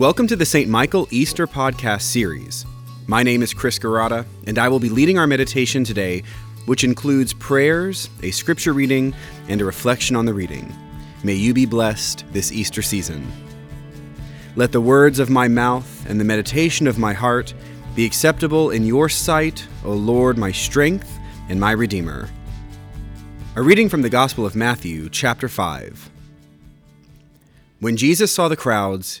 Welcome to the St. Michael Easter podcast series. My name is Chris Garata, and I will be leading our meditation today, which includes prayers, a scripture reading, and a reflection on the reading. May you be blessed this Easter season. Let the words of my mouth and the meditation of my heart be acceptable in your sight, O Lord, my strength and my Redeemer. A reading from the Gospel of Matthew, chapter 5. When Jesus saw the crowds,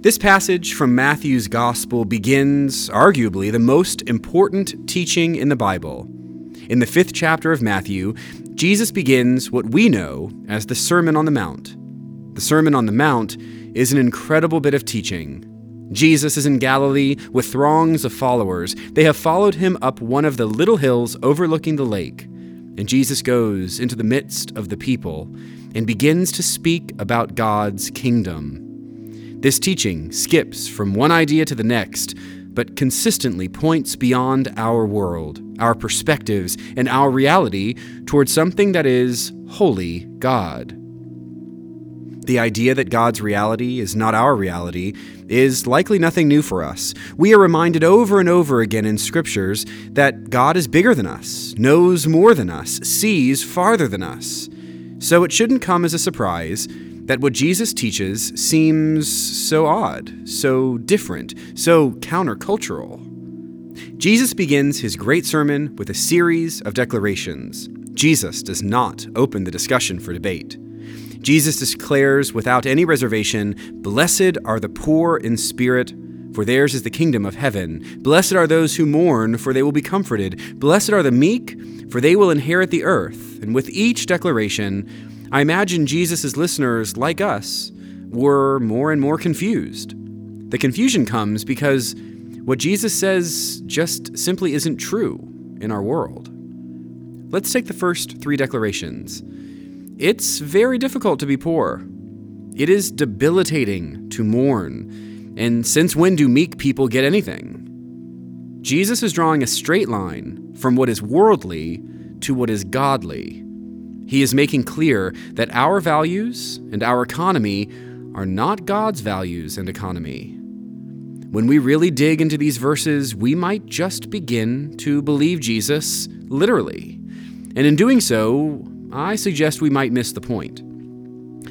This passage from Matthew's Gospel begins, arguably, the most important teaching in the Bible. In the fifth chapter of Matthew, Jesus begins what we know as the Sermon on the Mount. The Sermon on the Mount is an incredible bit of teaching. Jesus is in Galilee with throngs of followers. They have followed him up one of the little hills overlooking the lake. And Jesus goes into the midst of the people and begins to speak about God's kingdom. This teaching skips from one idea to the next, but consistently points beyond our world, our perspectives, and our reality towards something that is wholly God. The idea that God's reality is not our reality is likely nothing new for us. We are reminded over and over again in scriptures that God is bigger than us, knows more than us, sees farther than us. So it shouldn't come as a surprise that what Jesus teaches seems so odd, so different, so countercultural. Jesus begins his great sermon with a series of declarations. Jesus does not open the discussion for debate. Jesus declares without any reservation Blessed are the poor in spirit, for theirs is the kingdom of heaven. Blessed are those who mourn, for they will be comforted. Blessed are the meek, for they will inherit the earth. And with each declaration, I imagine Jesus' listeners, like us, were more and more confused. The confusion comes because what Jesus says just simply isn't true in our world. Let's take the first three declarations. It's very difficult to be poor. It is debilitating to mourn. And since when do meek people get anything? Jesus is drawing a straight line from what is worldly to what is godly. He is making clear that our values and our economy are not God's values and economy. When we really dig into these verses, we might just begin to believe Jesus literally. And in doing so, I suggest we might miss the point.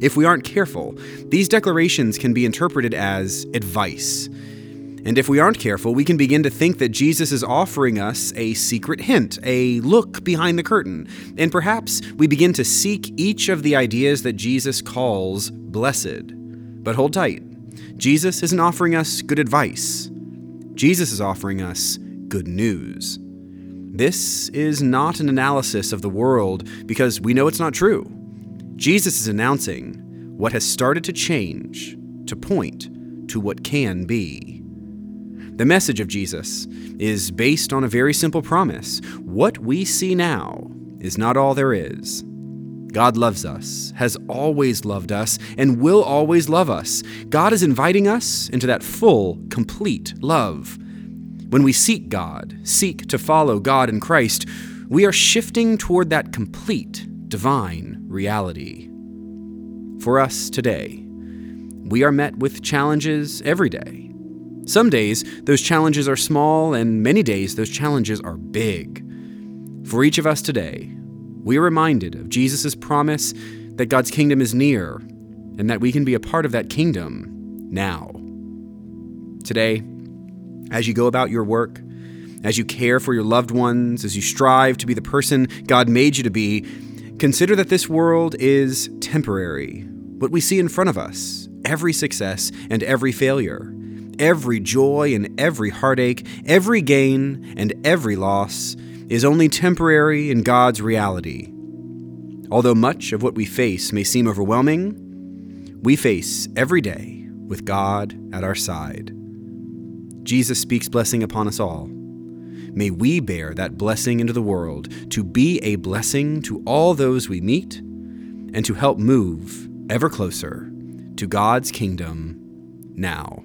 If we aren't careful, these declarations can be interpreted as advice and if we aren't careful, we can begin to think that Jesus is offering us a secret hint, a look behind the curtain. And perhaps we begin to seek each of the ideas that Jesus calls blessed. But hold tight. Jesus isn't offering us good advice. Jesus is offering us good news. This is not an analysis of the world because we know it's not true. Jesus is announcing what has started to change to point to what can be. The message of Jesus is based on a very simple promise what we see now is not all there is. God loves us, has always loved us, and will always love us. God is inviting us into that full, complete love. When we seek God, seek to follow God in Christ, we are shifting toward that complete divine reality. For us today, we are met with challenges every day some days, those challenges are small, and many days, those challenges are big. For each of us today, we are reminded of Jesus' promise that God's kingdom is near and that we can be a part of that kingdom now. Today, as you go about your work, as you care for your loved ones, as you strive to be the person God made you to be, Consider that this world is temporary. What we see in front of us, every success and every failure, every joy and every heartache, every gain and every loss, is only temporary in God's reality. Although much of what we face may seem overwhelming, we face every day with God at our side. Jesus speaks blessing upon us all. May we bear that blessing into the world to be a blessing to all those we meet and to help move ever closer to God's kingdom now.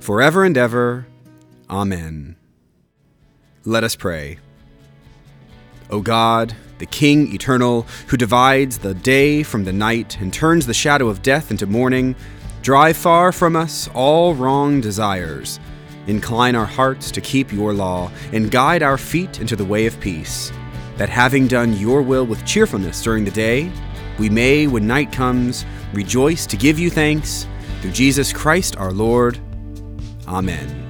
forever and ever. Amen. Let us pray. O God, the King eternal, who divides the day from the night and turns the shadow of death into morning, drive far from us all wrong desires Incline our hearts to keep your law, and guide our feet into the way of peace, that having done your will with cheerfulness during the day, we may, when night comes, rejoice to give you thanks through Jesus Christ our Lord. Amen.